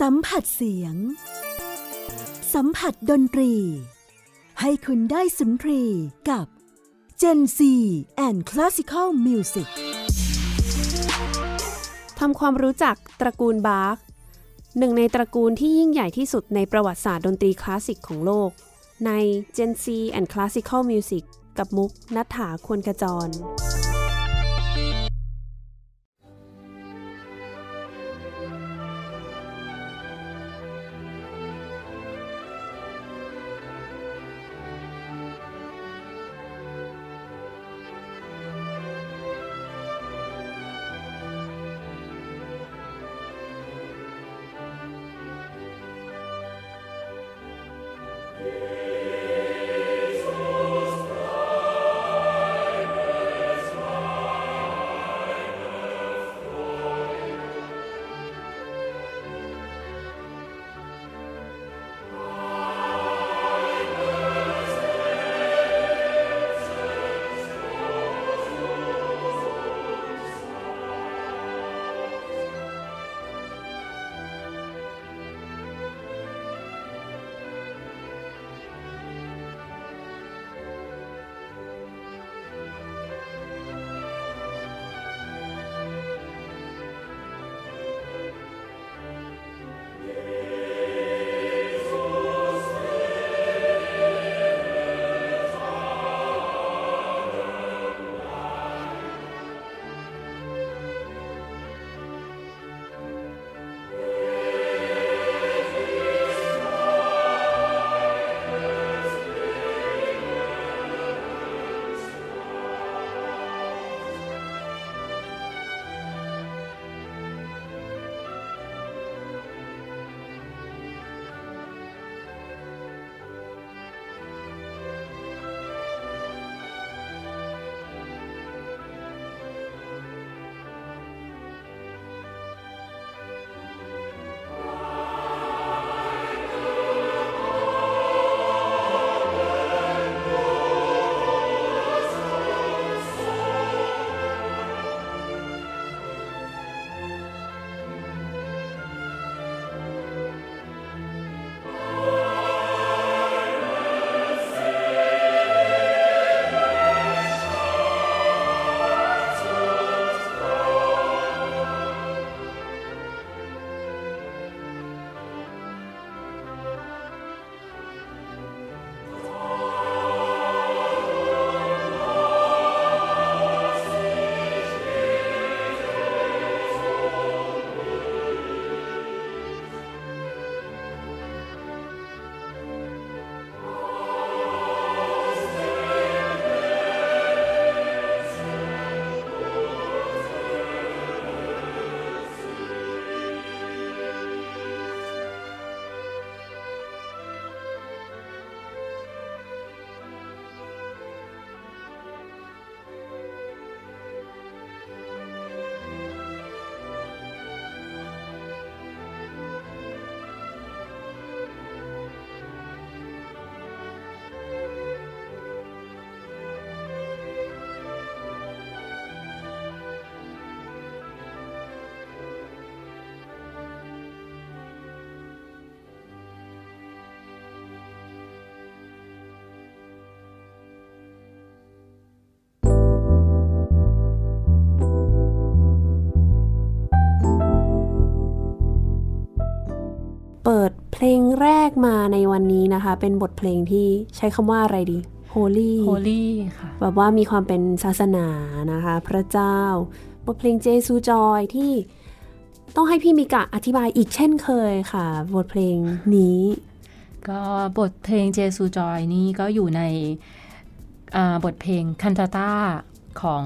สัมผัสเสียง สัมผัสดนตรี ให้คุณได้สุนทรีกับ Gen C and Classical Music ทำความรู้จักตระกูลบาร์กหนึ่งในตระกูลที่ยิ่งใหญ่ที่สุดในประวัติศาสตร์ดนตรีคลาสสิกของโลก ใน Gen C and Classical Music กับมุกนัฐถาควรกระจร แรกมาในวันนี้นะคะ เป็นบทเพลงที่ใช้คำว่าอะไรดี Holy Holy ค่ะแบบว่ามีความเป็นศาสนานะคะ พระเจ้า บทเพลงเจซูจอยที่ต้องให้พี่มิกะอธิบายอีกเช่นเคยค่ะ บทเพลงนี้ ก็บทเพลงเจซูจอยนี่ก็อยู่ในบทเพลง cantata ของ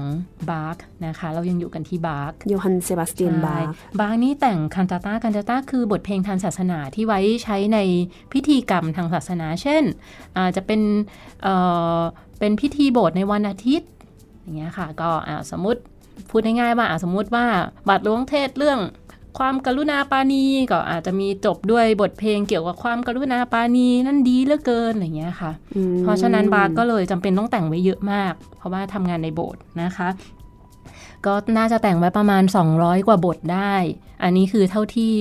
บาร์กนะคะ เรายังอยู่กันที่บาร์กโยฮันเซบาสเตียนบาร์กบาร์กนี่แต่งคันตาตาคันตาตาคือบทเพลงทางศาสนาที่ไว้ใช้ในพิธีกรรมทางศาสนา เช่นอาจจะเป็นเเป็นพิธีโบสถ์ในวันอาทิตย์อย่างเงี้ยค่ะก็สมมติพูดง่ายๆว่าสมมติว่าบัตรหลวงเทศเรื่อง ความกรุณาปานีก็อาจจะมีจบด้วยบทเพลงเกี่ยวกับความกรุณาปานีนั่นดีเหลือเกินอะไรเงี้ยค่ะ เพราะฉะนั้นบาร์ก็เลยจำเป็นต้องแต่งไว้เยอะมาก เพราะว่าทำงานในโบสถ์นะคะ ก็น่าจะแต่งไว้ประมาณ 200 กว่าบทได้ อันนี้คือเท่าที่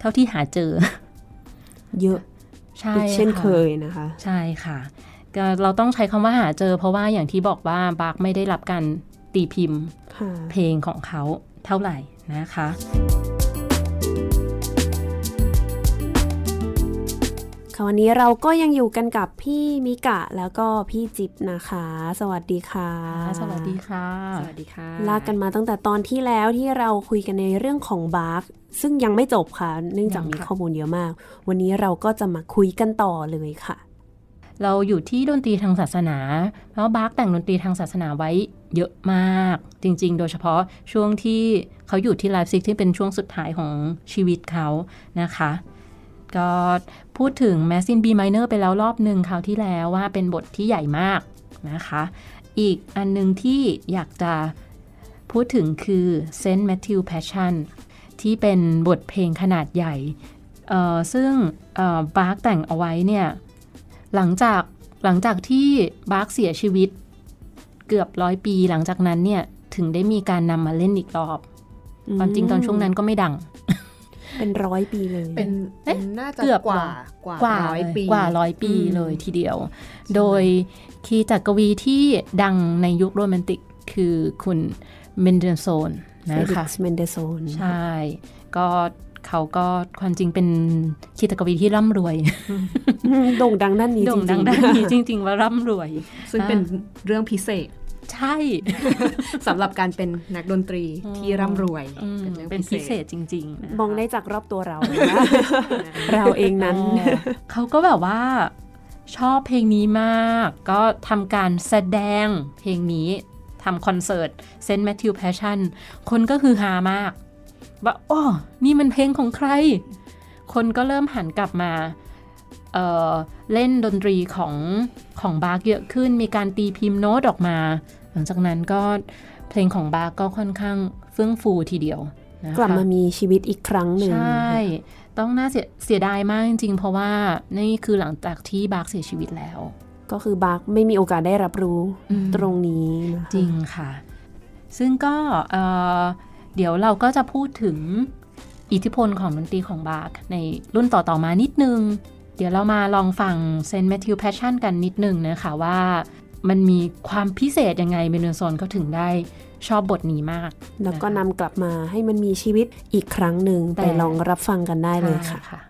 เท่าที่หาเจอ เยอะใช่อีกเช่นค่ะเคยนะคะ ใช่ค่ะก็เราต้องใช้คำว่าหาเจอ เพราะว่าอย่างที่บอกว่าบาร์กไม่ได้รับการตีพิมพ์ค่ะเพลงของเขาเท่าไหร่นะคะ ค่ะวันนี้เราก็ยังอยู่กันกับพี่มิกะแล้วก็พี่จิบนะคะ สวัสดีค่ะ สวัสดีค่ะ สวัสดีค่ะ ลากกันมาตั้งแต่ตอนที่แล้วที่เราคุยกันในเรื่องของบาร์กซึ่งยังไม่จบค่ะ เนื่องจากยังมีค่ะข้อมูลเยอะมาก วันนี้เราก็จะมาคุยกันต่อเลยค่ะ เราอยู่ที่ดนตรีทางศาสนาแล้วบาร์กแต่งดนตรีทางศาสนาไว้เยอะมาก จริง ๆ โดยเฉพาะช่วงที่เขาอยู่ที่ไลพ์ซิกที่เป็นช่วงสุดท้ายของชีวิตเขานะคะ ก็พูดถึง m a s s in B minor ไปแล้วรอบหนึ่งคราวที่แล้วว่าเป็นบทที่ใหญ่มากนะคะ อีกอันหนึ่งที่อยากจะพูดถึงคือ Saint Matthew Passion ที่เป็นบทเพลงขนาดใหญ่ ซึ่งบาร์กแต่งเอาไว้เนี่ย หลังจากหลังจากที่บาร์กเสียชีวิตเกือบร้อยปีหลังจากนั้นเนี่ย ถึงได้มีการนำมาเล่นอีกรอบ ความจริงตอนช่วงนั้นก็ไม่ดัง เป็นร้อยปีเลย เป็นเอ๊ะน่าจะเกือบกว่ากว่ากว่าร้อยปีกว่าร้อยปีอืมเลยทีเดียว โดยคีย์จักรวีที่ดังในยุคโรแมนติกคือคุณเมนเดลโซนเฟนะลิกคะซ์เมนเดโซนใช่ ก็เขาก็ความจริงเป็นคีย์จักรวีที่ร่ำรวย โด่งดังด้านนี้จโด่งดัริงงด้านนี้จริง ๆ ว่าร่ำรวย ซึ่งเป็นเรื่องพิเศษ ใช่สำหรับการเป็นนักดนตรีที่ร่ำรวยอืมเป็นเรื่องเป็นพิพิเศเศษษจริงๆนะคะๆมองได้จากรอบตัวเรานะคะเราเองนั้นอ๋อเขาก็แบบว่าชอบเพลงนี้มาก ก็ทำการแสดงเพลงนี้ทำคอนเสิร์ต Saint Matthew Passion คนก็คือฮามาก ว่าอ๋อนี่มันเพลงของใคร คนก็เริ่มหันกลับมา เอ่อเล่นดนตรีของของบาร์กเยอะขึ้น มีการตีพิมพ์โน้ตออกมา หลังจากนั้นก็เพลงของบาร์กก็ค่อนข้างเฟื่องฟูทีเดียวนะคะกลับมามีชีวิตอีกครั้งหนึ่งใช่ ต้องน่าเสียเสียดายมากจริงๆ เพราะว่านี่คือหลังจากที่บาร์กเสียชีวิตแล้ว ก็คือบาร์กไม่มีโอกาสได้รับรู้อืมตรงนี้นะคะจริงค่ะ ซึ่งก็เอ่อเดี๋ยวเราก็จะพูดถึงอิทธิพลของดนตรีของบาร์กในรุ่นต่อๆมานิดนึง เดี๋ยวเรามาลองฟัง Saint Matthew Passion กันนิดนึงนะคะว่ามันมีความพิเศษยังไงเมนูโซนเขาถึงได้ชอบบทนี้มาก แล้วก็นำกลับมาให้มันมีชีวิตอีกครั้งหนึ่งแต่ไปลองรับฟังกันได้เลยค่ะ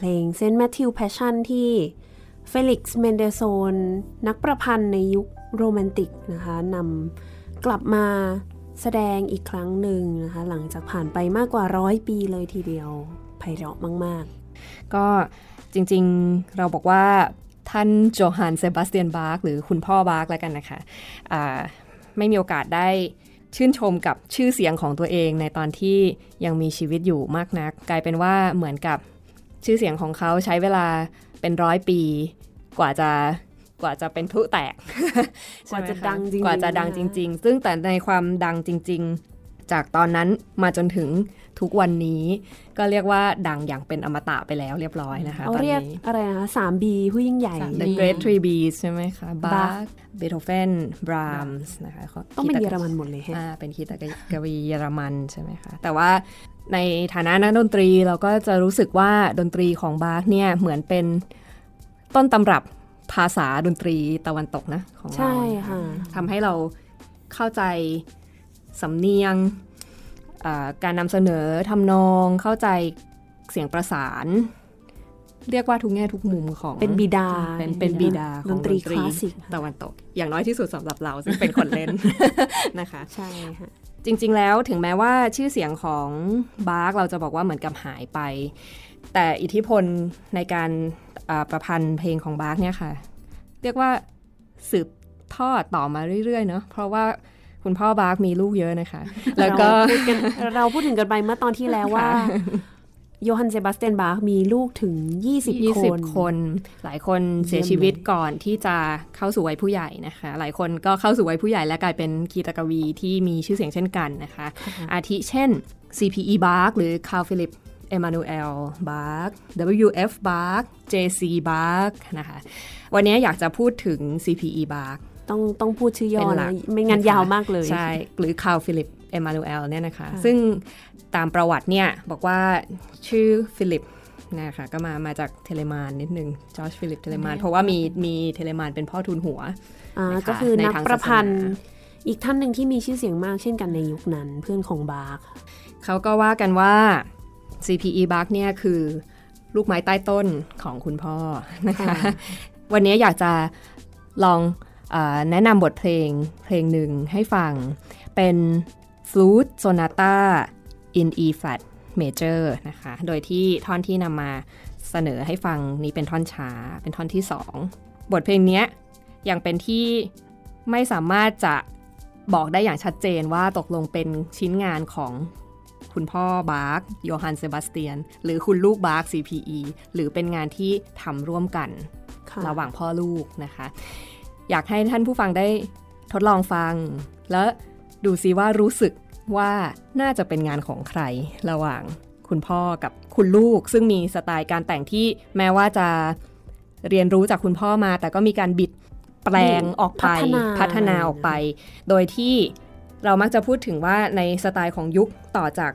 เพลง Saint Matthew Passion ที่เฟลิกซ์เมนเดลโซนนักประพันธ์ในยุคโรแมนติกนะคะนำกลับมาแสดงอีกครั้งหนึ่งนะคะ หลังจากผ่านไปมากกว่าร้อยปีเลยทีเดียวไพเราะมากก็จริงๆเราบอกว่าท่านโจฮันเซบาสเตียนบาร์กหรือคุณพ่อบาร์กแล้วกันนะคะะไม่มีโอกาสได้ชื่นชมกับชื่อเสียงของตัวเองในตอนที่ยังมีชีวิตอยู่มากนัก กลายเป็นว่าเหมือนกับ ชื่อเสียงของเขาใช้เวลาเป็นร้อยปี กว่าจะกว่าจะเป็นพลุแตกๆกว่าจะดังจริงๆกว่าจะดังจริง ๆ ซึ่งแต่ในความดังจริง ๆ จากตอนนั้นมาจนถึงทุกวันนี้ ก็เรียกว่าดังอย่างเป็นอมตะไปแล้วเรียบร้อยนะคะเขาตอนเรียกนี้อะไรนะคะสามบีผู้ยิ่งใหญ่ The Great Three Bs ใช่ไหมคะบา Bach ร์เบโธเฟนบรามส์นะคะต้องเป็นเยอรมันหมดเลยฮะอ่าเป็นคีตกวีเยอรมันใช่ไหมคะ แต่ว่าในฐานะนักดนตรีเราก็จะรู้สึกว่าดนตรีของบาร์กเนี่ยเหมือนเป็นต้นตำรับภาษาดนตรีตะวันตกนะของเราใช่ค่ะทำให้เราเข้าใจ สำเนียงอ่าการนำเสนอทำนองเข้าใจเสียงประสาน เรียกว่าทุกแง่ทุกมุมของเป็นบิดา เป็นเป็นบิดาของดนตรีคลาสสิกตะวันตก อย่างน้อยที่สุดสำหรับเราซึ่งเป็นคนเล่นนะคะใช่ค่ะจริง ๆ แล้วถึงแม้ว่าชื่อเสียงของบาร์กเราจะบอกว่าเหมือนกับหายไป แต่อิทธิพลในการอ่าประพันธ์เพลงของบาร์กเนี่ยค่ะ เรียกว่าสืบทอดต่อมาเรื่อย ๆ เนาะเพราะว่า คุณพ่อบาร์กมีลูกเยอะนะคะ แล้วก็เราพูดกันเราพูดถึงกันไปเมื่อตอนที่แล้วว่าโยฮันเซบาสเตียนบาร์กมีลูกถึง 20 คน20คน หลายคนเสียชีวิตก่อนที่จะเข้าสู่วัยผู้ใหญ่นะคะ หลายคนก็เข้าสู่วัยผู้ใหญ่และกลายเป็นคีตกวีที่มีชื่อเสียงเช่นกันนะคะ อาทิเช่น CPE Bach หรือ Carl Philipp Emanuel Bach WF Bach JC Bach นะคะ วันนี้อยากจะพูดถึง CPE Bach ต้องต้องพูดชื่อย่อเป็นหลันะกไม่งั้นนะคะยาวมากเลย ใช่ หรือ Carl Philipp Emanuel เนี่ยนะคะค่ะซึ่งตามประวัติเนี่ย บอกว่าชื่อฟิลิปนะคะก็มามาจากเทเลมานนิดนึงจอร์จฟิลิปเทเลมานเพราะว่ามีมีเทเลมานเป็นพ่อทูนหัวอ่านะคะก็คือในนักทางประพันธ์ศาสนาอีกท่านหนึ่งที่มีชื่อเสียงมากเช่นกันในยุคนั้นเพื่อนของบาร์กเขาก็ว่ากันว่า CPE Bach เนี่ยคือลูกไม้ใต้ต้นของคุณพ่อนะคะ วันนี้อยากจะลองเออ แนะนำบทเพลงเพลงหนึ่งให้ฟัง เป็น Flute Sonata in E flat major นะคะ โดยที่ท่อนที่นำมาเสนอให้ฟังนี้เป็นท่อนช้า เป็นท่อนที่ 2 บทเพลงเนี้ยยังเป็นที่ไม่สามารถจะบอกได้อย่างชัดเจนว่าตกลงเป็นชิ้นงานของคุณพ่อบาร์กโยฮันเซบาสเตียน หรือคุณลูกบาร์ก CPE หรือเป็นงานที่ทำร่วมกันค่ะระหว่างพ่อลูกนะคะ อยากให้ท่านผู้ฟังได้ทดลองฟัง แล้วดูซิว่ารู้สึกว่าน่าจะเป็นงานของใครระหว่างคุณพ่อกับคุณลูก ซึ่งมีสไตล์การแต่งที่แม้ว่าจะเรียนรู้จากคุณพ่อมา แต่ก็มีการบิดแปลงออกไปพัฒนาฒนาออกไป โดยที่เรามักจะพูดถึงว่าในสไตล์ของยุคต่อจาก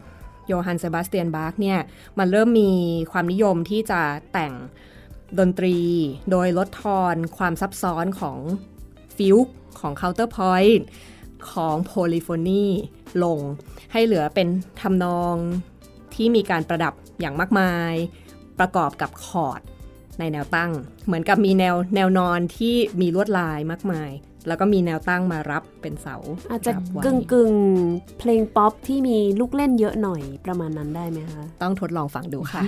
โยฮันเซบาสเตียนบาร์กเนี่ย มันเริ่มมีความนิยมที่จะแต่ง ดนตรี โดยลดทอนความซับซ้อนของ fugue ของ counterpoint ของ polyphony ลง ให้เหลือเป็นทำนองที่มีการประดับอย่างมากมาย ประกอบกับคอร์ดในแนวตั้ง เหมือนกับมีแนวแนวนอนที่มีลวดลายมากมาย แล้วก็มีแนวตั้งมารับเป็นเสา อาจจะรับไว้กึ่งกึ่งๆเพลงป๊อปที่มีลูกเล่นเยอะหน่อยประมาณนั้นได้ไหมคะ ต้องทดลองฟังดูค่ะ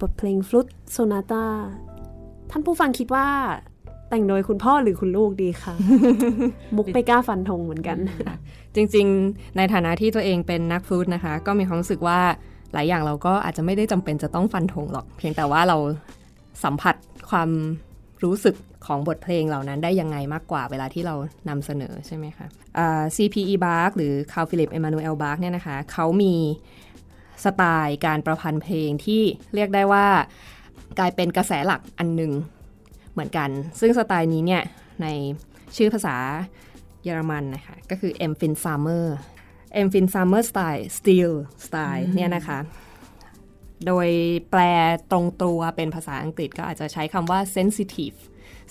บทเพลงฟลุตโซนาตาท่านผู้ฟังคิดว่าแต่งโดยคุณพ่อหรือคุณลูกดีคะมุกไม่กล้าฟันธงเหมือนกัน จริงๆ ในฐานะที่ตัวเองเป็นนักฟลูตนะคะ ก็มีความรู้สึกว่าหลายอย่างเราก็อาจจะไม่ได้จำเป็นจะต้องฟันธงหรอก เพียงแต่ว่าเราสัมผัสความรู้สึกของบทเพลงเหล่านั้นได้ยังไงมากกว่าเวลาที่เรานำเสนอใช่ไหมคะอ่า CPE Bach หรือ Carl Philipp Emanuel Bach เนี่ยนะคะเขามี สไตล์การประพันธ์เพลงที่เรียกได้ว่ากลายเป็นกระแสหลักอันหนึ่งเหมือนกัน ซึ่งสไตล์นี้เนี่ยในชื่อภาษาเยอรมันนะคะก็คือ M Fin Summer M Fin Summer Style Style Style เนี่ยนะคะ โดยแปลตรงตัวเป็นภาษาอังกฤษก็อาจจะใช้คำว่า sensitive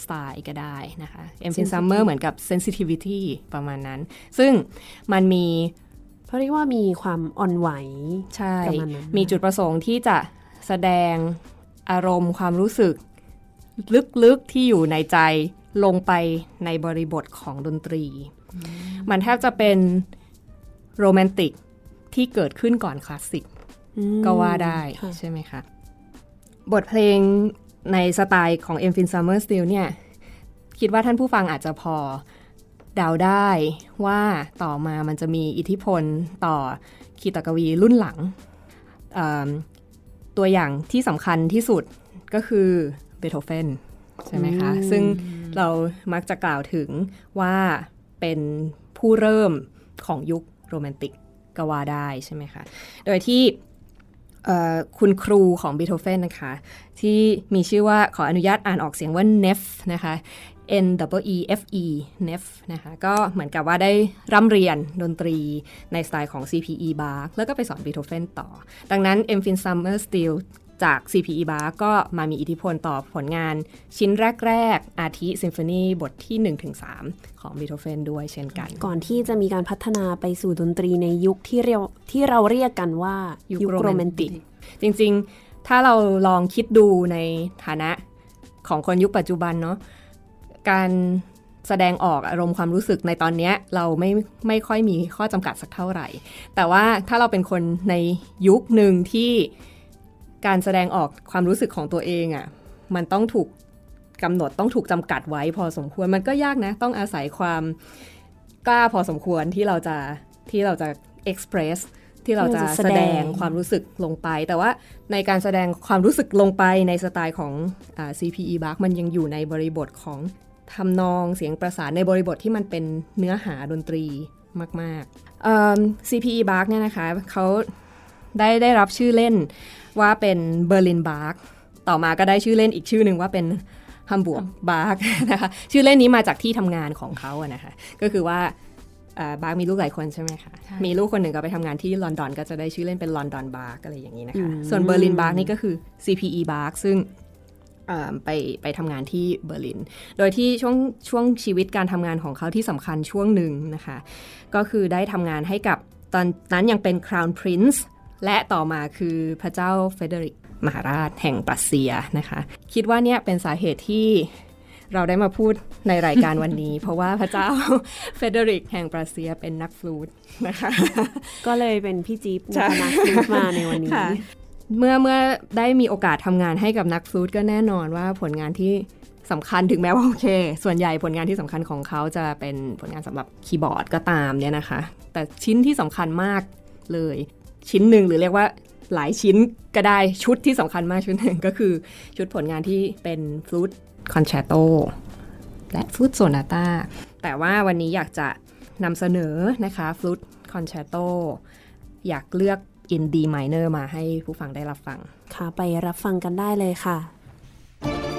style ก็ได้นะคะ M Fin Summer เหมือนกับ sensitivity ประมาณนั้น ซึ่งมันมี เพราะเรียกว่ามีความอ่อนไหวใช่ประมาณนั้นมีจุดประสงค์ที่จะแสดงอารมณ์ความรู้สึก ลึกๆที่อยู่ในใจลงไปในบริบทของดนตรี มันแทบจะเป็นโรแมนติกที่เกิดขึ้นก่อนคลาสสิกอืมก็ว่าได้ค่ะใช่ไหมคะ บทเพลงในสไตล์ของ M Fin Summer Still เนี่ย คิดว่าท่านผู้ฟังอาจจะพอ เดาได้ว่าต่อมามันจะมีอิทธิพลต่อคีตกวีรุ่นหลังเอิ่มตัวอย่างที่สำคัญที่สุดก็คือเบโธเฟนใช่ไหมคะอืมซึ่งเรามักจะกล่าวถึงว่าเป็นผู้เริ่มของยุคโรแมนติกก็ว่าได้ใช่ไหมคะ โดยที่เอ่อคุณครูของบีโธเฟนนะคะ ที่มีชื่อว่าขออนุญาตอ่านออกเสียงว่า Neff นะคะ N W E F E Neff นะคะก็เหมือนกับว่าได้ร่ำเรียนดนตรีในสไตล์ของ CPE Bar แล้วก็ไปสอนบีโธเฟนต่อ ดังนั้น M Fin Summer Steel จาก CPE Bar ก็มามีอิทธิพลต่อผลงานชิ้นแรก ๆ อาทิซิมโฟนีบทที่ 1-3 ของบีโธเฟนด้วยเช่นกัน ก่อนที่จะมีการพัฒนาไปสู่ดนตรีในยุคที่เรียกที่เราเรียกกันว่ายุคยุคโรแมนติก จริง ๆ ถ้าเราลองคิดดูในฐานะของคนยุคปัจจุบันเนาะ การแสดงออกอารมณ์ความรู้สึกในตอนเนี้ยเราไม่ไม่ค่อยมีข้อจำกัดสักเท่าไหร่ แต่ว่าถ้าเราเป็นคนในยุคหนึ่งที่การแสดงออกความรู้สึกของตัวเองอะ่ะมันต้องถูกกำหนดต้องถูกจำกัดไว้พอสมควรมันก็ยากนะ ต้องอาศัยความกล้าพอสมควรที่เราจะที่เราจะ express ที่เราจะที่เราจะแสแสดดงงความรู้สึกลงไป แต่ว่าในการแสดงความรู้สึกลงไปในสไตล์ของอา CPE Bach มันยังอยู่ในบริบทของ ทำนองเสียงประสานในบริบทที่มันเป็นเนื้อหาดนตรีมากๆเอิ่ม CPE Bach เนี่ยนะคะเขาได้ได้รับชื่อเล่นว่าเป็นเบอร์ลินบาร์กต่อมาก็ได้ชื่อเล่นอีกชื่อหนึ่งว่าเป็นฮัมบ r ร์กบาร์กนะคะชื่อเล่นนี้มาจากที่ทำงานของเขาอะนะคะก็คือว่าบาร์กมีลูกหลายคนใช่ไหมคะมีลูกคนหนึ่งก็ไปทำงานที่ลอนดอนก็จะได้ชื่อเล่นเป็นลอนดอนบาร์กอะไรอย่างนี้นะคะส่วนเบอร์ลินบาร์กนี่ก็คือ CPE บาร์กซึ่งเอ่อ ไปไปทำงานที่เบอร์ลิน โดยที่ช่วงช่วงชีวิตการทำงานของเขาที่สำคัญช่วงหนึ่งนะคะ ก็คือได้ทำงานให้กับตอนนั้นยังเป็น Crown Prince และต่อมาคือพระเจ้าเฟเดริกมหาราชแห่งปรัสเซียนะคะ คิดว่าเนี่ยเป็นสาเหตุที่เราได้มาพูดในรายการวันนี้ เพราะว่าพระเจ้าเฟเดริกแห่งปรัสเซียเป็นนักฟลูตนะคะ ก็เลยเป็นพี่จิ๊บใช่นะคะนักมาในวันนี้ค่ะ เมื่อเมื่อได้มีโอกาสทำงานให้กับนักฟลูตก็แน่นอนว่าผลงานที่สำคัญถึงแม้ว่าโอเค ส่วนใหญ่ผลงานที่สำคัญของเขาจะเป็นผลงานสำหรับคีย์บอร์ดก็ตามเนี่ยนะคะ แต่ชิ้นที่สำคัญมากเลย ชิ้นหนึ่งหรือเรียกว่าหลายชิ้นก็ได้ชุดที่สำคัญมากชุดหนึ่งก็คือชุดผลงานที่เป็น flute concerto และ flute sonata แต่ว่าวันนี้อยากจะนำเสนอนะคะ flute concerto อยากเลือก in D minor มาให้ผู้ฟังได้รับฟัง ค่ะ ไปรับฟังกันได้เลยค่ะ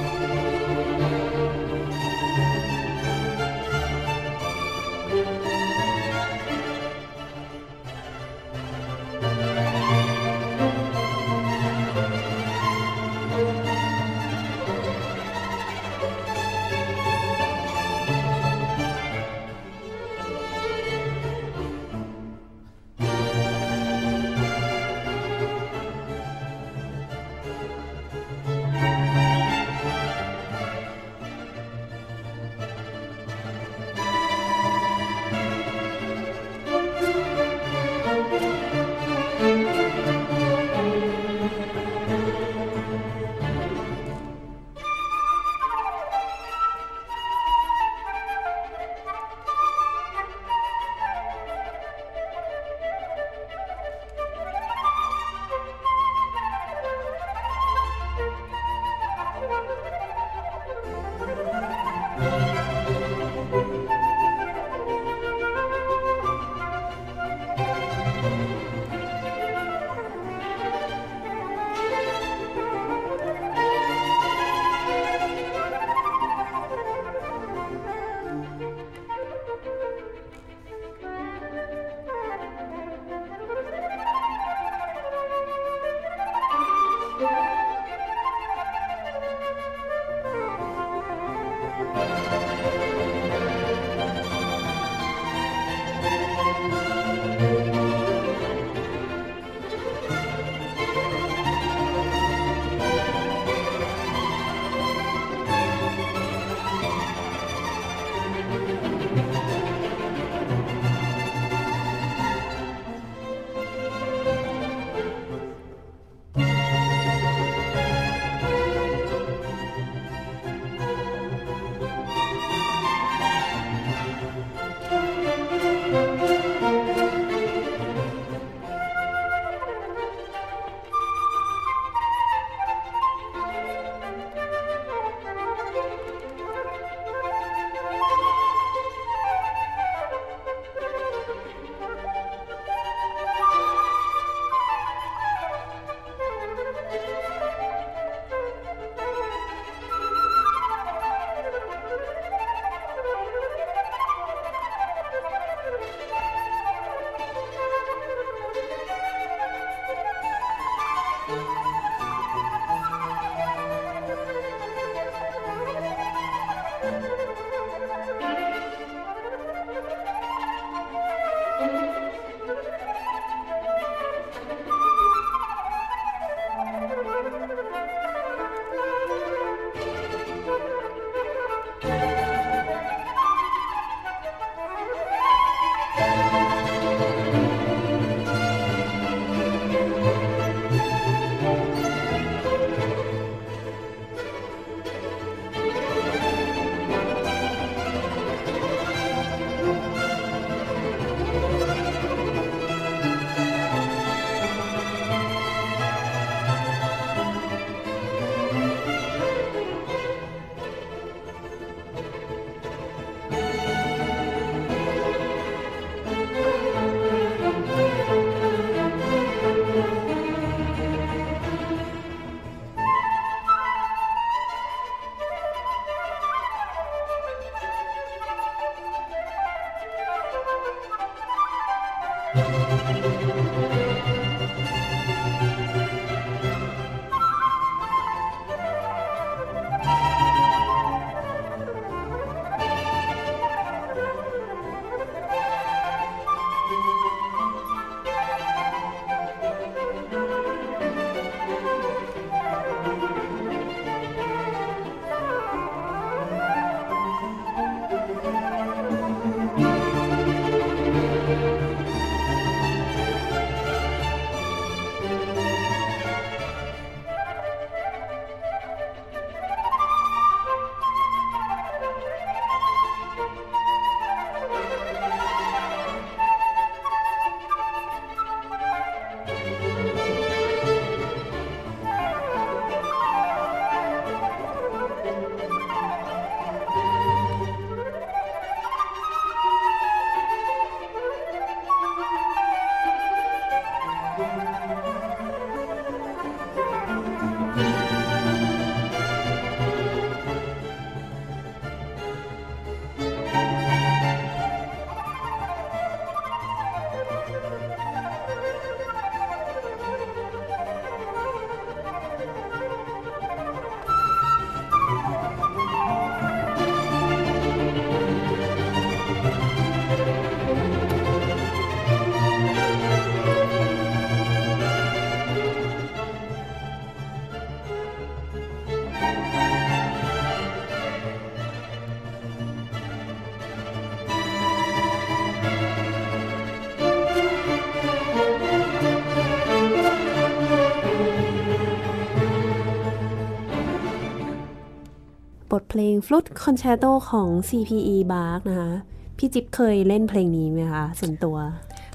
บทเพลง Flute Concerto ของ CPE Bach นะคะ พี่จิ๊บเคยเล่นเพลงนี้ไหมคะ ส่วนตัว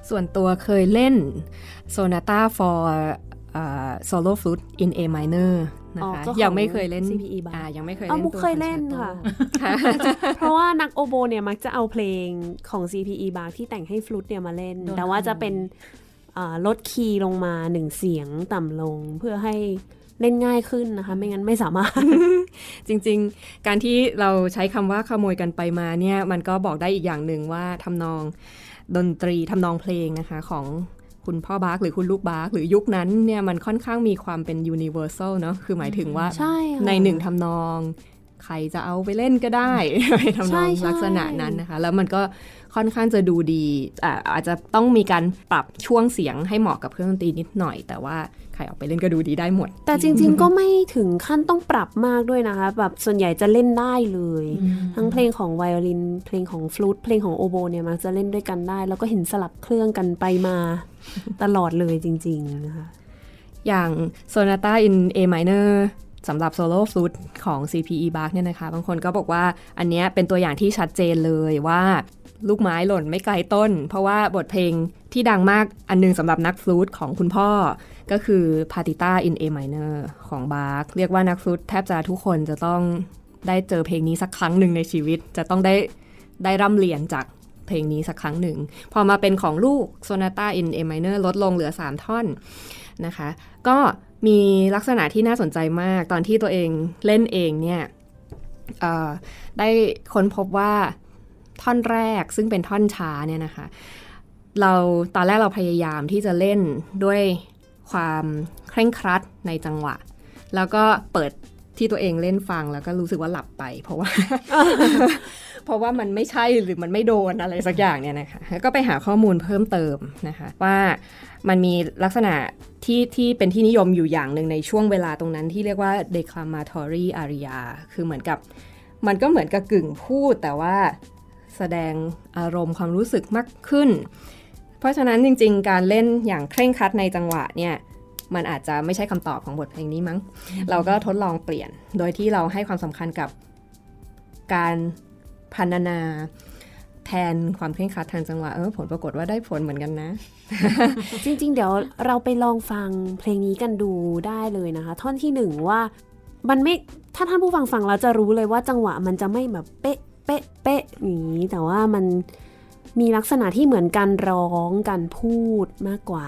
ส่วนตัวเคยเล่น Sonata for uh, Solo Flute in A minor นะอ๋อคะก็ของยังไม่เคยเล่น CPE Bach อ่ายังไม่เคยเอาเล่นมุกตัวเคยเล่น concerto ค่ะค่ะ เพราะว่านักโอโบเนี่ยมักจะเอาเพลงของ CPE Bach ที่แต่งให้ฟลุตเนี่ยมาเล่นโดนแต่ว่าขโมยจะเป็นอ่าลดคีย์ลงมาหนึ่งเสียงต่ำลงเพื่อให้ เล่นง่ายขึ้นนะคะ ไม่งั้นไม่สามารถ จริงๆ การที่เราใช้คำว่าขโมยกันไปมาเนี่ยมันก็บอกได้อีกอย่างหนึ่งว่าทำนองดนตรีทำนองเพลงนะคะของคุณพ่อบาร์กหรือคุณลูกบาร์กหรือยุคนั้นเนี่ยมันค่อนข้างมีความเป็น universal เนาะคือหมายถึงว่าใช่ค่ะในหนึ่งทำนอง ใครจะเอาไปเล่นก็ได้ในทำนใช่องใช่ลักษณะนั้นนะคะ แล้วมันก็ค่อนข้างจะดูดีอ่าอาจจะต้องมีการปรับช่วงเสียงให้เหมาะกับเครื่องดนตรีนิดหน่อย แต่ว่า ใครเอาไปเล่นก็ดูดีได้หมด แต่จริง ๆ ก็ไม่ถึงขั้นต้องปรับมากด้วยนะคะ แบบส่วนใหญ่จะเล่นได้เลย ทั้งเพลงของไวโอลิน เพลงของฟลูตเพลงของโอโบเนี่ยมักจะเล่นด้วยกันได้ แล้วก็เห็นสลับเครื่องกันไปมาตลอดเลยจริง ๆ นะคะ อย่าง Sonata in A minor สำหรับโซโล่ฟลูตของ CPE Bach เนี่ยนะคะ บางคนก็บอกว่าอันเนี้ยเป็นตัวอย่างที่ชัดเจนเลยว่า ลูกไม้หล่นไม่ไกลต้น เพราะว่าบทเพลงที่ดังมากอันหนึงสำหรับนักฟลูตของคุณพ่อ ก็คือ Partita in A minor ของบาร์กเรียกว่านักฟลูตแทบจะทุกคนจะต้องได้เจอเพลงนี้สักครั้งหนึ่งในชีวิต จะต้องได้ได้ร่ำเรียนจากเพลงนี้สักครั้งหนึ่ง พอมาเป็นของลูก Sonata in A minor ลดลงเหลือ 3 ท่อนนะคะ ก็มีลักษณะที่น่าสนใจมากตอนที่ตัวเองเล่นเองเนี่ยได้ค้นพบว่า ท่อนแรกซึ่งเป็นท่อนช้าเนี่ยนะคะ เราตอนแรกเราพยายามที่จะเล่นด้วยความเคร่งครัดในจังหวะ แล้วก็เปิดที่ตัวเองเล่นฟังแล้วก็รู้สึกว่าหลับไป เพราะว่า เพราะว่ามันไม่ใช่หรือมันไม่โดนอะไรสักอย่างเนี่ยนะคะก็ไปหาข้อมูลเพิ่มเติมนะคะ ว่ามันมีลักษณะที่ที่เป็นที่นิยมอยู่อย่างหนึ่งในช่วงเวลาตรงนั้นที่เรียกว่า declamatory aria คือเหมือนกับ มันก็เหมือนกับกึ่งพูดแต่ว่า แสดงอารมณ์ความรู้สึกมากขึ้น เพราะฉะนั้นจริง ๆ การเล่นอย่างเคร่งครัดในจังหวะเนี่ยมันอาจจะไม่ใช่คำตอบของบทเพลงนี้มั้ง เราก็ทดลองเปลี่ยน โดยที่เราให้ความสำคัญกับการพันนาแทนความเคร่งครัดทางจังหวะเออผลปรากฏว่าได้ผลเหมือนกันนะ จริง ๆ เดี๋ยวเราไปลองฟังเพลงนี้กันดูได้เลยนะคะ ท่อนที่หนึ่งว่ามันไม่ถ้าท่านผู้ฟังฟังเราจะรู้เลยว่าจังหวะมันจะไม่แบบเป๊ะ เป๊ะเป๊ะอย่างนี้แต่ว่ามันมีลักษณะที่เหมือนการร้องการพูดมากกว่า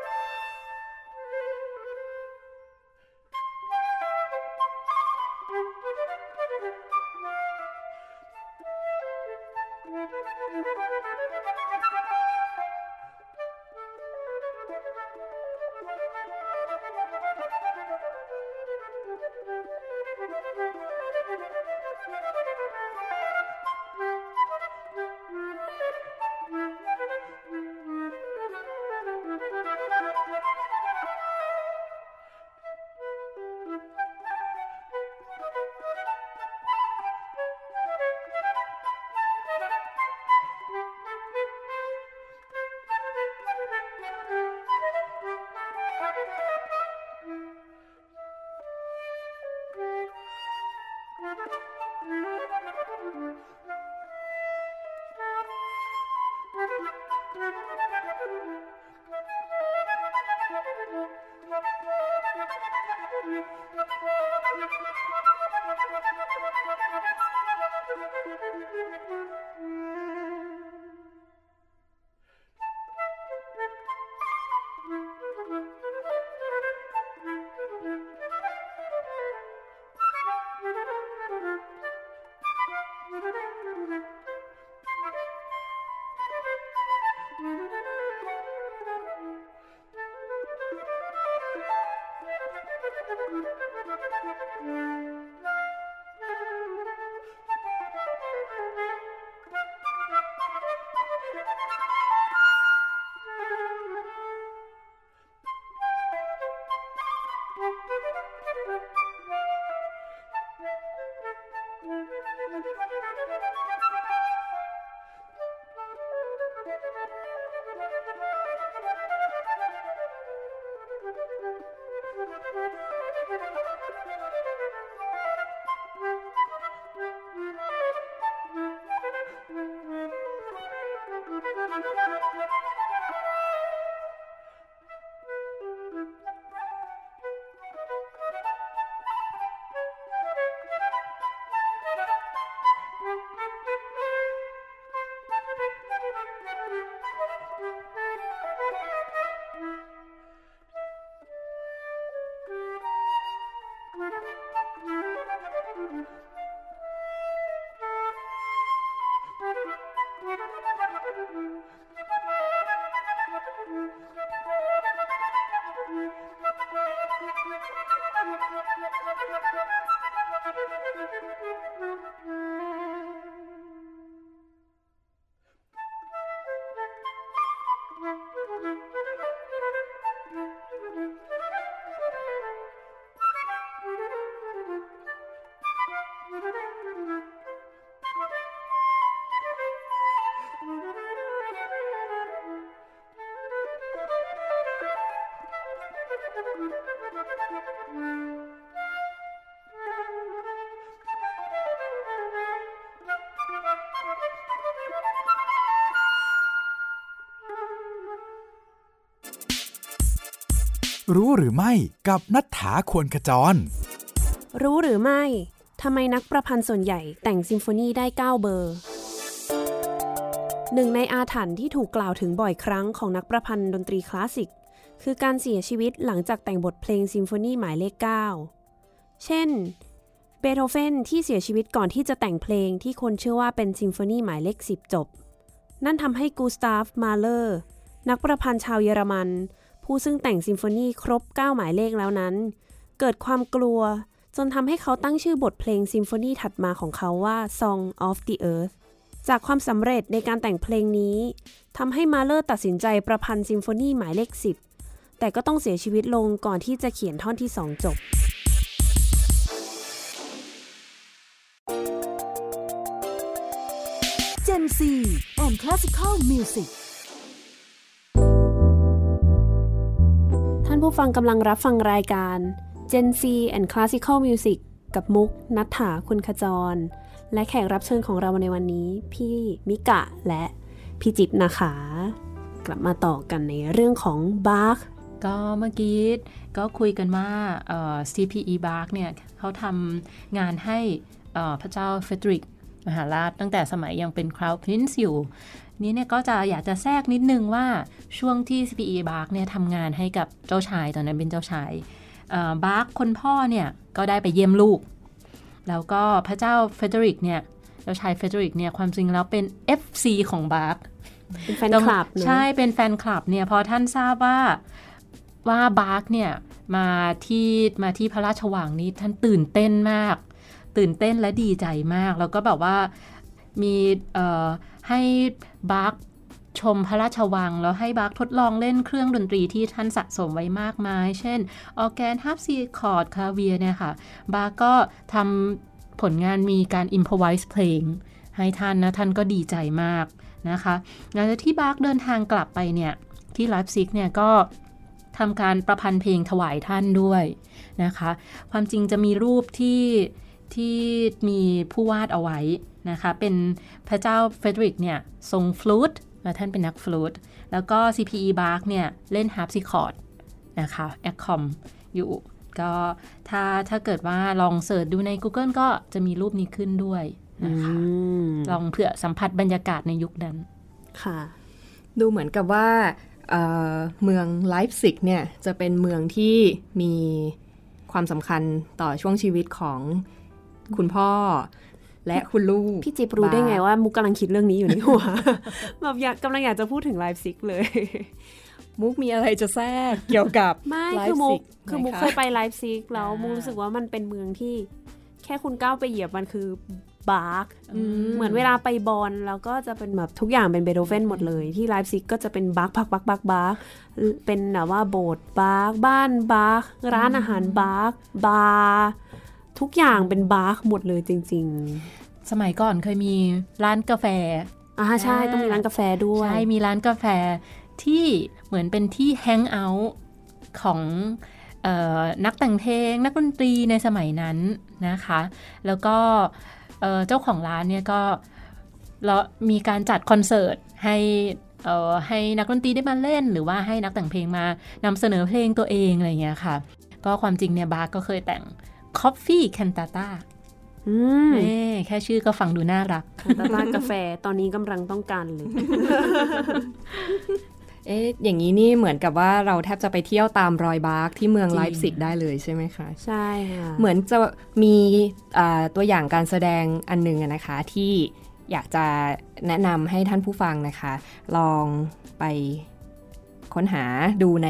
รู้หรือไม่กับนัฐธาควรขจร รู้หรือไม่ทำไมนักประพันธ์ส่วนใหญ่แต่งซิมโฟนีได้ 9 เบอร์ หนึ่งในอาถรรพ์ที่ถูกกล่าวถึงบ่อยครั้งของนักประพันธ์ดนตรีคลาสสิก คือการเสียชีวิตหลังจากแต่งบทเพลงซิมโฟนีหมายเลข 9 เช่น เบโธเฟนที่เสียชีวิตก่อนที่จะแต่งเพลงที่คนเชื่อว่าเป็นซิมโฟนีหมายเลข 10 จบ นั่นทำให้กูสตาฟ มาเลอร์ นักประพันธ์ชาวเยอรมัน ผู้ซึ่งแต่งซิมโฟนีครบ 9 หมายเลขแล้วนั้น เกิดความกลัว จนทำให้เขาตั้งชื่อบทเพลงซิมโฟนีถัดมาของเขาว่า Song of the Earth จากความสำเร็จในการแต่งเพลงนี้ทำให้มาเลอร์ตัดสินใจประพันธ์ซิมโฟนีหมายเลข 10 แต่ก็ต้องเสียชีวิตลงก่อนที่จะเขียนท่อนที่ 2 จบ Gen C and Classical Music ท่านผู้ฟังกำลังรับฟังรายการ Gen C and Classical Music กับมุกนัฐถาคุณขจร และแขกรับเชิญของเราในวันนี้ พี่มิกะและพี่จิบนะคะ กลับมาต่อกันในเรื่องของบาร์ ก็เมื่อกี้ก็คุยกันว่าเอ่อ CPE Bach เนี่ยเขาทำงานให้เอ่อพระเจ้าเฟเดริกมหาราชตั้งแต่สมัยยังเป็น Crown Prince อยู่ นี่เนี่ยก็จะอยากจะแทรกนิดนึงว่าช่วงที่ CPE Bach เนี่ยทำงานให้กับเจ้าชายตอนนั้นเป็นเจ้าชายบาร์กคนพ่อเนี่ยก็ได้ไปเยี่ยมลูก แล้วก็พระเจ้าเฟเดริกเนี่ยเจ้าชายเฟเดริกเนี่ยความจริงแล้วเป็น FC ของบาร์กเป็นแฟนคลับเนอะใช่เป็นแฟนคลับเนี่ยพอท่านทราบว่า ว่าบาร์กเนี่ยมาที่มาที่พระราชวังนี้ท่านตื่นเต้นมาก ตื่นเต้นและดีใจมาก แล้วก็แบบว่ามีให้บาร์กชมพระราชวัง แล้วให้บาร์กทดลองเล่นเครื่องดนตรีที่ท่านสะสมไว้มากมาย เช่น organ harpsichord clavier เนี่ยค่ะ บาร์กก็ทำผลงานมีการ improvise เพลงให้ท่านนะ ท่านก็ดีใจมากนะคะหลังจากที่บาร์กเดินทางกลับไปเนี่ยที่ไลฟ์ซิกเนี่ยก็ ทำการประพันธ์เพลงถวายท่านด้วยนะคะ ความจริงจะมีรูปที่ที่มีผู้วาดเอาไว้นะคะ เป็นพระเจ้าเฟเดริกเนี่ยทรงฟลูตและท่านเป็นนักฟลูตแล้วก็ CPE Bach เนี่ยเล่น harpsichord นะคะ accomp อยู่ก็ถ้าถ้าเกิดว่าลอง search ดูใน Google ก็จะมีรูปนี้ขึ้นด้วยนะคะอืมลองเผื่อสัมผัสบรรยากาศในยุคนั้น ค่ะ ดูเหมือนกับว่า เอ่อเมืองไลฟ์ซิกเนี่ยจะเป็นเมืองที่มีความสำคัญต่อช่วงชีวิตของคุณพ่อและคุณลูก พี่จิ๊บรู้ได้ไงว่ามุกกำลังคิดเรื่องนี้อยู่ในหัวแบบอยากกำลังอยากจะพูดถึงไลฟ์ซิกเลย มุกมีอะไรจะแทรกเกี่ยวกับไม่ไลคือฟ์มุซิกกคือมุกไหเคยไปไลฟ์ซิกแล้วอ่ามุมุกรู้สึกว่ามันเป็นเมืองที่ แค่คุณก้าวไปเหยียบมันคือ บาร์กอืมเหมือนเวลาไปบอนน์แล้วก็จะเป็นแบบทุกอย่างเป็นเบโธเฟนหมดเลย ที่ไลฟ์ซิกก็จะเป็นบาร์กพักบาร์กบาร์กบาร์กเป็นแบบว่าโบสถ์บาร์กบ้านบาร์กร้านอาหารบาร์กบาร์ทุกอย่างเป็นบาร์กหมดเลยจริงสมัยก่อนเคยมีร้านกาแฟๆอ่าใช่ต้องมีร้านกาแฟด้วย ใช่ มีร้านกาแฟที่เหมือนเป็นที่แฮงเอาท์ของเออนักแต่งเพลงนักดนตรีในสมัยนั้นนะคะ แล้วก็ เอ่อเจ้าของร้านเนี่ยก็แล้วมีการจัดคอนเสิร์ตให้เอ่อให้นักดนตรีได้มาเล่น หรือว่าให้นักแต่งเพลงมานำเสนอเพลงตัวเองอะไรอย่างเงี้ยค่ะ ก็ความจริงเนี่ยบาร์ก็เคยแต่ง Coffee Cantata อืมเอ้แค่ชื่อก็ฟังดูน่ารักตลาดกาแฟตอนนี้กำลังต้องการเลย เอ๊ะ อย่างนี้นี่เหมือนกับว่าเราแทบจะไปเที่ยวตามรอยบาร์กที่เมืองจริงไลฟ์ซิกได้เลยใช่ไหมคะ ใช่ค่ะ เหมือนจะมีอ่าตัวอย่างการแสดงอันหนึ่งอะนะคะที่อยากจะแนะนำให้ท่านผู้ฟังนะคะ ลองไปค้นหาดูใน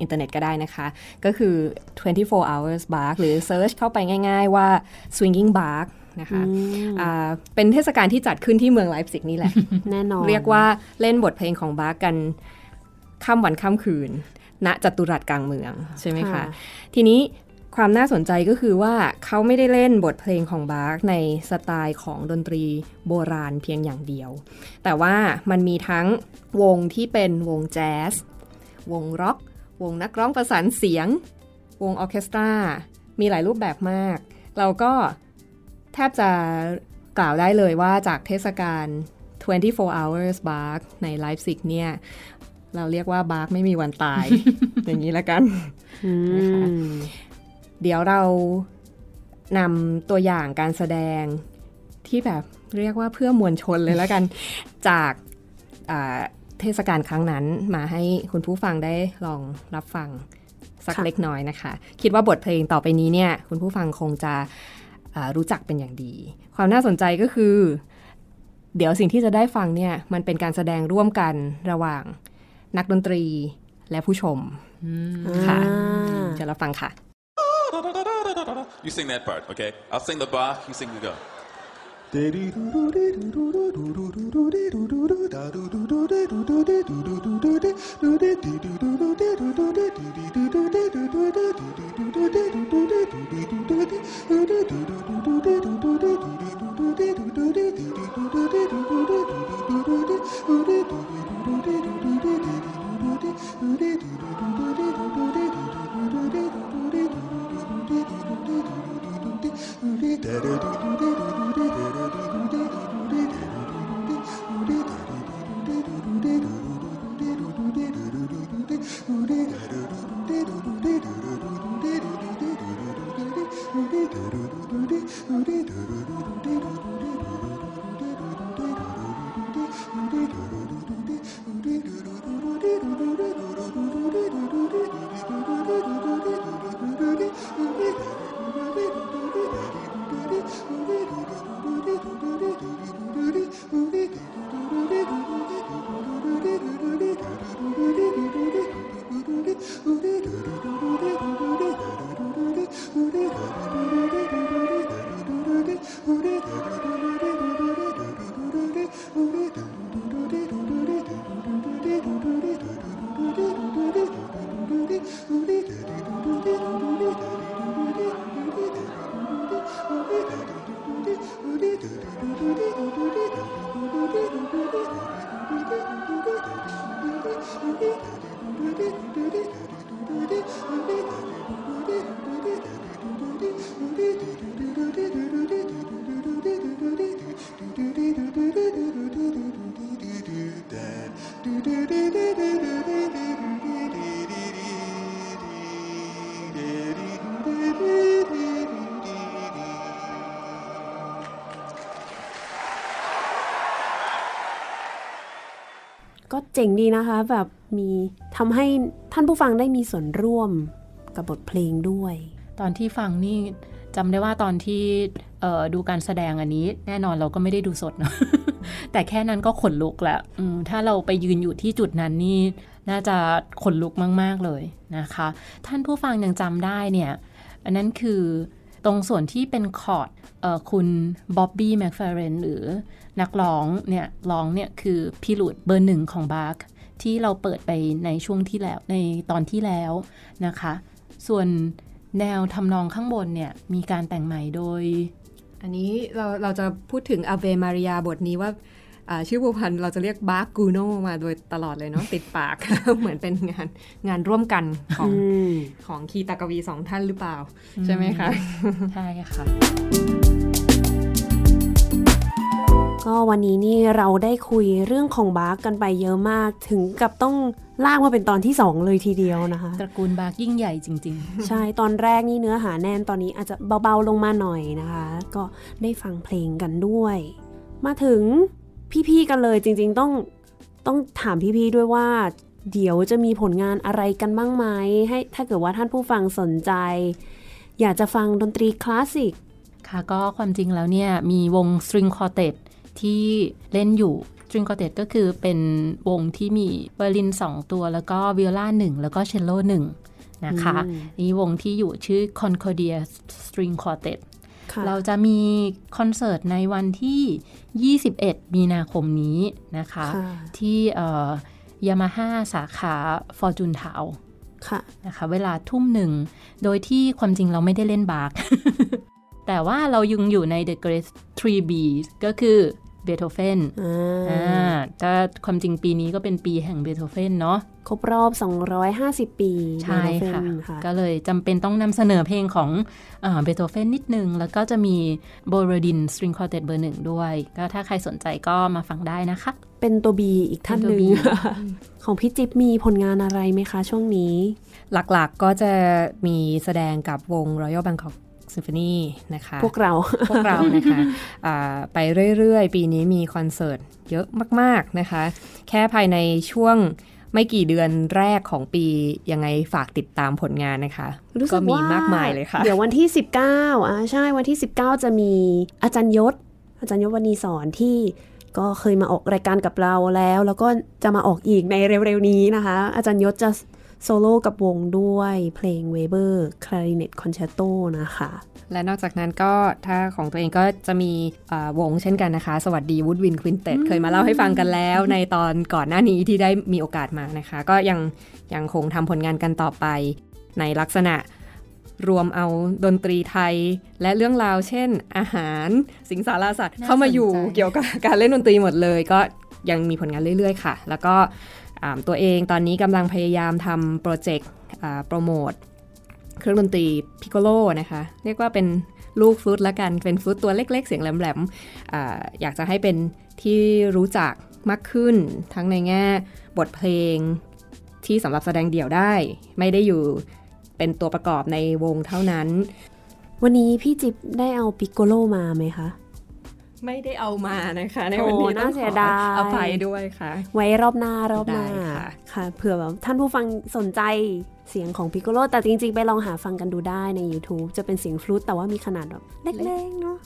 อินเทอร์เน็ตก็ได้นะคะ ก็คือ 24 hours Bach หรือ search เข้าไปง่ายๆว่า swinging Bach นะคะอืมอ่าเป็นเทศกาลที่จัดขึ้นที่เมืองไลพ์ซิกนี่แหละ แน่นอน เรียกว่าเล่นบทเพลงของบาร์กกัน ค่ำวันค่ำคืน ณจัตุรัสกลางเมืองใช่ไหมคะ ทีนี้ความน่าสนใจก็คือว่าเขาไม่ได้เล่นบทเพลงของบาร์กในสไตล์ของดนตรีโบราณเพียงอย่างเดียว แต่ว่ามันมีทั้งวงที่เป็นวงแจ๊ส วงร็อก วงนักร้องประสานเสียง วงออร์เคสตรา มีหลายรูปแบบมาก เราก็แทบจะกล่าวได้เลยว่าจากเทศกาล24 hours bark ในไลฟ์ซิกเนี่ย เราเรียกว่าบาร์กไม่มีวันตาย อย่างนี้ละกันนะเดี๋ยวเรานำตัวอย่างการแสดงที่แบบเรียกว่าเพื่อมวลชนเลยแล้วกัน จากเทศกาลครั้งนั้นมาให้คุณผู้ฟังได้ลองรับฟังสักเล็กน้อยนะคะ คิดว่าบทเพลงต่อไปนี้เนี่ย คุณผู้ฟังคงจะรู้จักเป็นอย่างดี ความน่าสนใจก็คือ เดี๋ยวสิ่งที่จะได้ฟังเนี่ย มันเป็นการแสดงร่วมกันระหว่าง นักดนตรีและผู้ชมค่ะจะรับฟังค่ะ You sing that part, okay? I'll sing the bar, you sing the go. เมื่อกี้ Do do do do. do do do do เจ๋งดีนะคะ แบบมีทำให้ท่านผู้ฟังได้มีส่วนร่วมกับบทเพลงด้วย ตอนที่ฟังนี่จำได้ว่าตอนที่ดูการแสดงอันนี้ แน่นอนเราก็ไม่ได้ดูสดเนาะแต่แค่นั้นก็ขนลุกแล้วถ้าเราไปยืนอยู่ที่จุดนั้นนี่น่าจะขนลุกมาก ๆ เลยนะคะ ท่านผู้ฟังยังจำได้เนี่ย อันนั้นคือ ตรงส่วนที่เป็นคอร์ดคุณบ๊อบบี้แมคฟาเรนหรือนักร้องเนี่ยร้องเนี่ยคือ prelude เบอร์หนึ่งของบาคที่เราเปิดไปในช่วงที่แล้วในตอนที่แล้วนะคะ ส่วนแนวทำนองข้างบนเนี่ยมีการแต่งใหม่โดย อันนี้เราเราจะพูดถึง Ave Maria บทนี้ว่า ชื่อผู้ประพันธ์เราจะเรียกบาค กูโนมาโดยตลอดเลยเนาะติดปาก เหมือนเป็นงานงานร่วมกันของอืมของคีตกวีสองท่านหรือเปล่า ใช่ไหมคะ ใช่ค่ะ ก็วันนี้นี่เราได้คุยเรื่องของบาร์กกันไปเยอะมากถึงกับต้องลากมาเป็นตอนที่ 2 เลยทีเดียวนะคะ ตระกูลบาร์กยิ่งใหญ่จริงใช่ตอนแรกนี่เนื้อหาแน่นตอนนี้อาจจะเบาๆลงมาหน่อยนะคะ ก็ได้ฟังเพลงกันด้วย มาถึง พี่ๆกันเลยจริง ๆ ต้องต้องถามพี่ๆด้วยว่า เดี๋ยวจะมีผลงานอะไรกันบ้างไหมให้ถ้าเกิดว่าท่านผู้ฟังสนใจ อยากจะฟังดนตรีคลาสสิกๆค่ะก็ความจริงแล้วเนี่ย มีวง String Quartet ที่เล่นอยู่ String Quartet ก็คือเป็นวงที่มีไวโอลิน 2 ตัว แล้วก็วิโอลา1แล้วก็เชลโล1นะคะอืมนี่วงที่อยู่ชื่อ Concordia String Quartet ค่ะ เราจะมีคอนเสิร์ตในวันที่ 21 มีนาคมนี้นะคะค่ะที่ยามาฮ่าสาขาฟอร์จูนทาวน์ค่ะนะคะเวลาทุ่มหนึ่ง โดยที่ความจริงเราไม่ได้เล่นบาร์กแต่ว่าเรายังอยู่ใน The Great 3 B ก็คือ เบโธเฟนอ่อ่าาแต่ความจริงปีนี้ก็เป็นปีแห่งเบโธเฟนเนาะ ครบรอบ 250 ปี ใช่เบโธเฟค่ะนค่ะ ก็เลยจำเป็นต้องนำเสนอเพลงของเบโธเฟนนิดนึง แล้วก็จะมีโบโรดิน string quartet เบอร์หนึ่งด้วย ก็ถ้าใครสนใจก็มาฟังได้นะคะ เป็นตัวบีอีกท่านหนึ่งเป็นตัว B ของพี่จิ๊บมีผลงานอะไรไหมคะช่วงนี้ หลักๆก็จะมีแสดงกับวง Royal Bangkok Symphony นะคะ พวกเราพวกเรานะคะอ่าไปเรื่อยๆ ปีนี้มีคอนเสิร์ตเยอะมากๆนะคะ แค่ภายในช่วงไม่กี่เดือนแรกของปียังไงฝากติดตามผลงานนะคะรู้สึก็กมีว่ามากมายเลยค่ะ เดี๋ยววันที่ 19อ่าใช่วันที่ 19 จะมีอาจารย์ยศ อาจารย์ยศวณีสอนที่ก็เคยมาออกรายการกับเราแล้ว แล้วก็จะมาออกอีกในเร็วๆนี้นะคะ อาจารย์ยศจะ โซโล่กับวงด้วยเพลง Weber Clarinet Concerto นะคะ และนอกจากนั้นก็ถ้าของตัวเองก็จะมีอ่าวงเช่นกันนะคะ สวัสดี Woodwind Quintet เคยมาเล่าให้ฟังกันแล้วในตอนก่อนหน้านี้ที่ได้มีโอกาสมานะคะ ก็ยังยังคงทำผลงานกันต่อไปในลักษณะรวมเอาดนตรีไทยและเรื่องราวเช่น อาหารสิงสาราสัตว์น่าเข้ามาอยู่สนใจเกี่ยวกับการเล่นดนตรีหมดเลย ก็ยังมีผลงานเรื่อย ๆ ค่ะ แล้วก็อ่า ตัวเองตอนนี้กำลังพยายามทำโปรเจกต์โปรโมทเครื่องดนตรีพิโคโลนะคะ เรียกว่าเป็นลูกฟลุตละกัน เป็นฟลุตตัวเล็ก ๆ เสียงแหลมๆออยากจะให้เป็นที่รู้จักมากขึ้น ทั้งในแง่บทเพลงที่สำหรับแสดงเดี่ยวได้ ไม่ได้อยู่เป็นตัวประกอบในวงเท่านั้น วันนี้พี่จิ๊บได้เอา piccolo มาไหมคะ ไม่ได้เอามานะคะในโอ้วันนี้น่าต้องเสีขยอดายอภัยด้วยค่ะ ไว้รอบหน้ารอบหน้าได้ค่ะค่ะเผื่อแบบท่านผู้ฟังสนใจเสียงของ piccolo แต่จริง ๆ ไปลองหาฟังกันดูได้ใน YouTube จะเป็นเสียงฟลุตแต่ว่ามีขนาดแบบเล็กๆเนาะ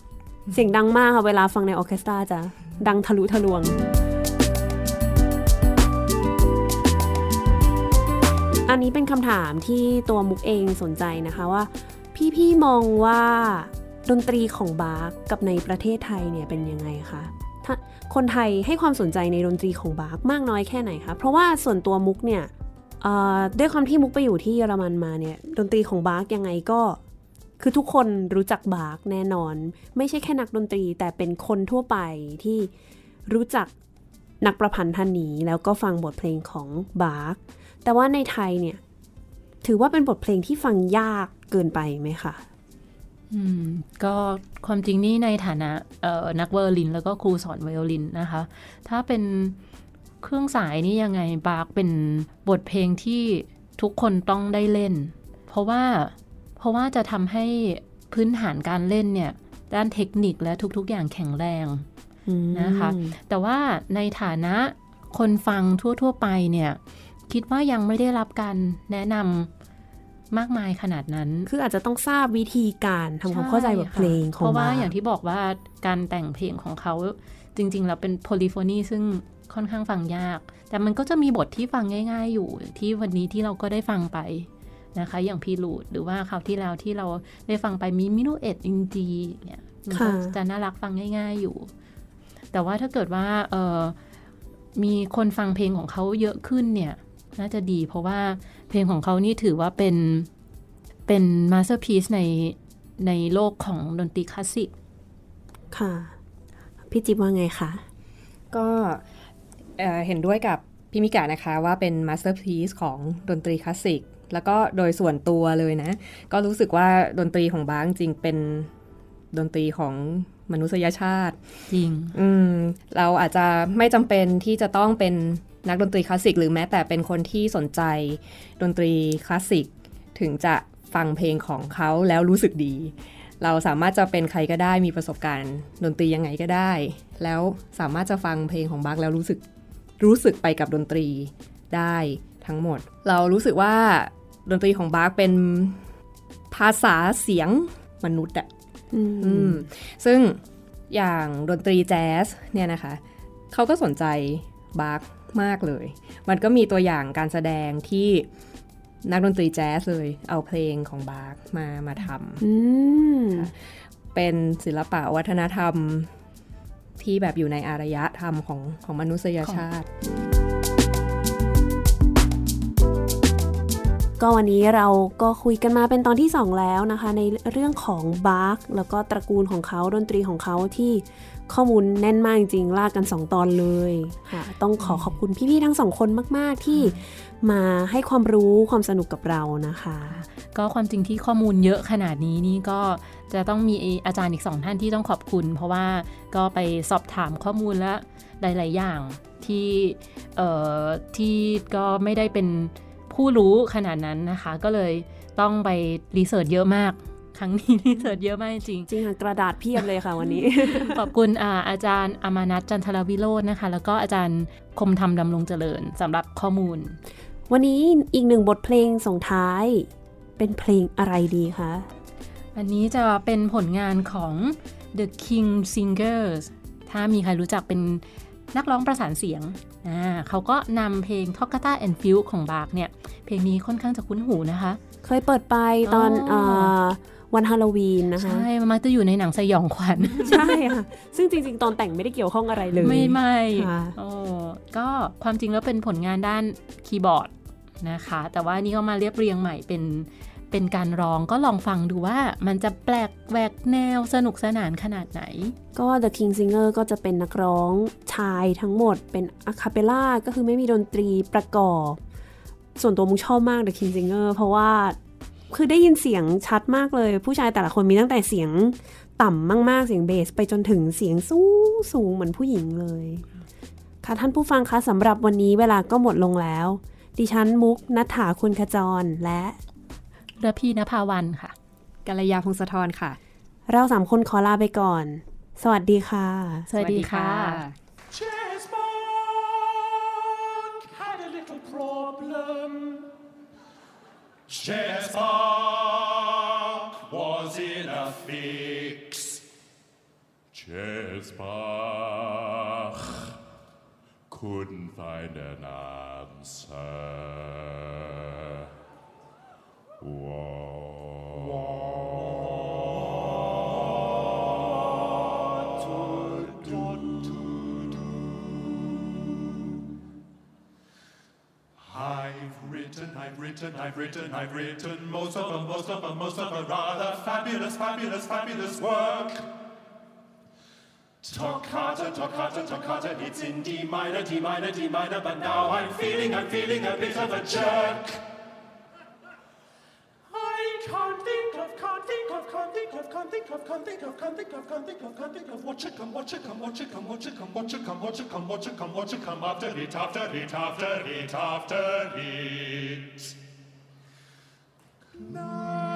เสียงดังมากค่ะเวลาฟังในออร์เคสตราจะดังทะลุทะลวงอันนี้เป็นคำถามที่ตัวมุกเองสนใจนะคะว่า พี่ๆมองว่า ดนตรีของบาร์กกับในประเทศไทยเนี่ยเป็นยังไงคะถ้าคนไทยให้ความสนใจในดนตรีของบาร์กมากน้อยแค่ไหนคะ เพราะว่าส่วนตัวมุกเนี่ยเอ่อด้วยความที่มุกไปอยู่ที่เยอรมันมาเนี่ยดนตรีของบาร์กยังไงก็ คือทุกคนรู้จักบาร์กแน่นอน ไม่ใช่แค่นักดนตรี แต่เป็นคนทั่วไปที่รู้จักนักประพันธ์ท่านนี้ แล้วก็ฟังบทเพลงของบาร์กแต่ว่าในไทยเนี่ยถือว่าเป็นบทเพลงที่ฟังยากเกินไปไหมคะ อืมก็ความจริงนี่ในฐานะนักไวโอลิน แล้วก็ครูสอนไวโอลินนะคะ ถ้าเป็นเครื่องสายนี่ยังไงบาร์กเป็นบทเพลงที่ทุกคนต้องได้เล่น เพราะว่าเพราะว่าจะทำให้พื้นฐานการเล่นเนี่ย ด้านเทคนิคและทุกๆ อย่างแข็งแรงนะคะ แต่ว่าในฐานะคนฟังทั่ว ๆ ไปเนี่ย คิดว่ายังไม่ได้รับการแนะนำ มากมายขนาดนั้น คืออาจจะต้องทราบวิธีการทำความเข้าใจบทเพลงของเพราะว่าบร์อย่างที่บอกว่าการแต่งเพลงของเขาจริง ๆ แล้วเป็นโพลิโฟนีซึ่งค่อนข้างฟังยาก แต่มันก็จะมีบทที่ฟังง่าย ๆ อยู่ที่วันนี้ที่เราก็ได้ฟังไปนะคะ อย่าง prelude หรือว่าคราวที่แล้วที่เราได้ฟังไปมี Minuet in G เนี่ยมันก็จะน่ารักฟังง่าย ๆอยู่ แต่ว่าถ้าเกิดว่าเออมีคนฟังเพลงของเขาเยอะขึ้นเนี่ย น่าจะดีเพราะว่า เพลงของเขานี่ถือว่าเป็นเป็น masterpiece ในในโลกของดนตรีคลาสสิก ค่ะ พี่จิ๊บว่าไงคะ ก็เอ่อเห็นด้วยกับพี่มิกานะคะว่าเป็น masterpiece ของดนตรีคลาสสิก แล้วก็โดยส่วนตัวเลยนะ ก็รู้สึกว่าดนตรีของบาคจริงๆเป็นดนตรีของมนุษยชาติ จริง อืม เราอาจจะไม่จำเป็นที่จะต้องเป็น นักดนตรีคลาสสิกหรือแม้แต่เป็นคนที่สนใจดนตรีคลาสสิกถึงจะฟังเพลงของเขาแล้วรู้สึกดี เราสามารถจะเป็นใครก็ได้มีประสบการณ์ดนตรียังไงก็ได้ แล้วสามารถจะฟังเพลงของบัคแล้วรู้สึกรู้สึกไปกับดนตรีได้ทั้งหมด เรารู้สึกว่าดนตรีของบัคเป็นภาษาเสียงมนุษย์อะอืมอืมซึ่งอย่างดนตรีแจ๊สเนี่ยนะคะ เขาก็สนใจบาร์ก มากเลย มันก็มีตัวอย่างการแสดงที่นักดนตรีแจ๊สเลย เอาเพลงของบาร์กมามาทอืมำเป็นศิลปะวัฒนธรรมที่แบบอยู่ในอารยธรรมของของมนุษยชาติ ก็วันนี้เราก็คุยกันมาเป็นตอนที่ 2 แล้วนะคะ ในเรื่องของบาร์กแล้วก็ตระกูลของเขาดนตรีของเขาที่ข้อมูลแน่นมากจริงๆลากกัน 2 ตอนเลยค่ะต้องขอขอบคุณพี่ๆทั้งสองคนมาก ๆ ที่มาให้ความรู้ความสนุกกับเรานะคะ ก็ความจริงที่ข้อมูลเยอะขนาดนี้นี่ก็จะต้องมีอาจารย์อีกสองท่านที่ต้องขอบคุณ เพราะว่าก็ไปสอบถามข้อมูลและหลาย ๆ อย่างที่เอ่อที่ก็ไม่ได้เป็น ผู้รู้ขนาดนั้นนะคะ ก็เลยต้องไปรีเสิร์ชเยอะมาก ครั้งนี้ research เยอะมากจริงจริงค่ะกระดาษเพียบเลยค่ะวันนี้ ขอบคุณอาอาจารย์อามานัทจันทรวิโรจน์นะคะ แล้วก็อาจารย์คมธรรมดำรงเจริญสำหรับข้อมูล วันนี้อีกหนึ่งบทเพลงส่งท้าย เป็นเพลงอะไรดีคะอันนี้จะเป็นผลงานของ The King's Singers ถ้ามีใครรู้จักเป็นนักร้องประสานเสียง อ่าเขาก็นำเพลง Toccata and Fugue ของบาร์กเนี่ย เพลงนี้ค่อนข้างจะคุ้นหูนะคะ เคยเปิดไปตอนอ๋อเออวันฮาโลวีนนะคะ ใช่ มันมักจะอยู่ในหนังสยองขวัญ ใช่ค่ะ ซึ่งจริง ๆ ตอนแต่งไม่ได้เกี่ยวข้องอะไรเลย ไม่ไม่ค่ะโอ้ก็ความจริงแล้วเป็นผลงานด้านคีย์บอร์ดนะคะ แต่ว่านี่เขามาเรียบเรียงใหม่เป็น เป็นการร้องก็ลองฟังดูว่ามันจะแปลกแหวกแนวสนุกสนานขนาดไหน ก็ The King Singer ก็จะเป็นนักร้องชายทั้งหมด เป็นอะคาเปล่าก็คือไม่มีดนตรีประกอบ ส่วนตัวมุกชอบมาก The King Singer เพราะว่าคือได้ยินเสียงชัดมากเลย ผู้ชายแต่ละคนมีตั้งแต่เสียงต่ำมากๆ เสียงเบส ไปจนถึงเสียงสูงสูงเหมือนผู้หญิงเลย ค่ะท่านผู้ฟังคะสำหรับวันนี้เวลาก็หมดลงแล้ว ดิฉันมุกนัฐาคุณขจรและ ระพีนภาวันค่ะกัลยาพงศธรค่ะ เราสามคนขอลาไปก่อน สวัสดีค่ะ สวัสดีค่ะ Chessmark had a little problem. Chessmark was in a fix. Chessmark couldn't find an answer. I've written, I've written, I've written, I've written most of them, most of them, most of them rather fabulous, fabulous, fabulous work. Toccata, toccata, toccata, it's in D minor, D minor, D minor, but now I'm feeling, I'm feeling a bit of a jerk. think of, come think of, come think of, come think of, come think of, what you come, what you come, what you come, what you come, what you come, what you come, what you come, what you come, after it, after it, after it, after it. Night.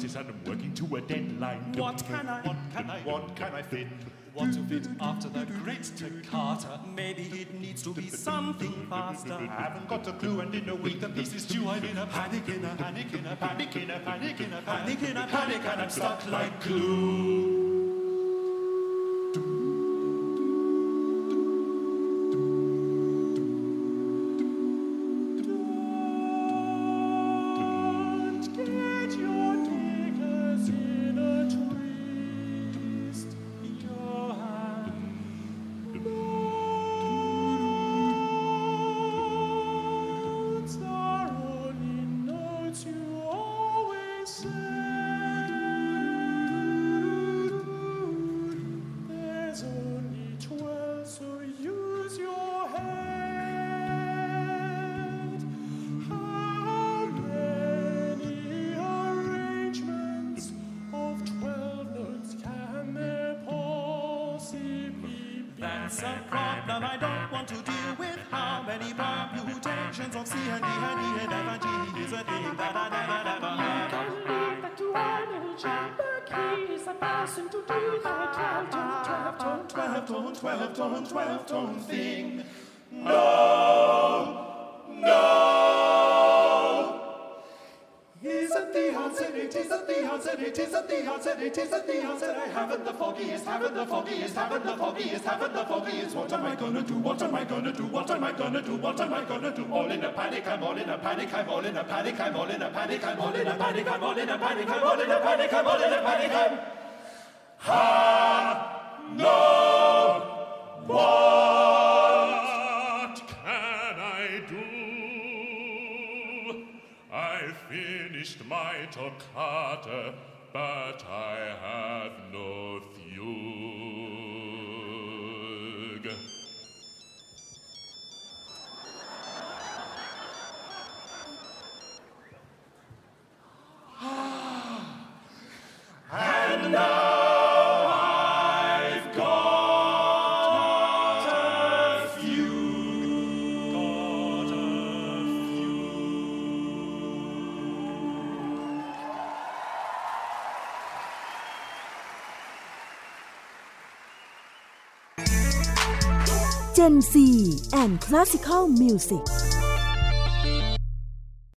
Crisis and I'm working to a deadline. What can I, what can I, what can I fit? What of it after the great toccata? Maybe it needs to be something faster. I haven't got a clue, and in a week the piece is due. I'm in a panic, in a panic, in a panic, in a panic, in a panic, in a panic, and I'm stuck like glue. That's a problem I don't want to deal with. How many permutations of C and D and E and F and G is a thing that I never, never heard of. that to manage the keys that pass into do the twelve tone, twelve tone, twelve tone, twelve tone, twelve tone thing. No. It isn't the answer. It isn't the answer. It isn't the answer. I haven't the foggiest. Haven't the foggiest. Haven't the foggiest. Haven't the foggiest. What am I gonna do? What am I gonna do? What am I gonna do? What am I gonna do? All in a panic. I'm all in a panic. I'm all in a panic. I'm all in a panic. I'm all in a panic. I'm all in a panic. I'm all in a panic. I'm all in a panic. I'm ha no. What my toccata, but I have no fugue. Ah. And now And Classical Music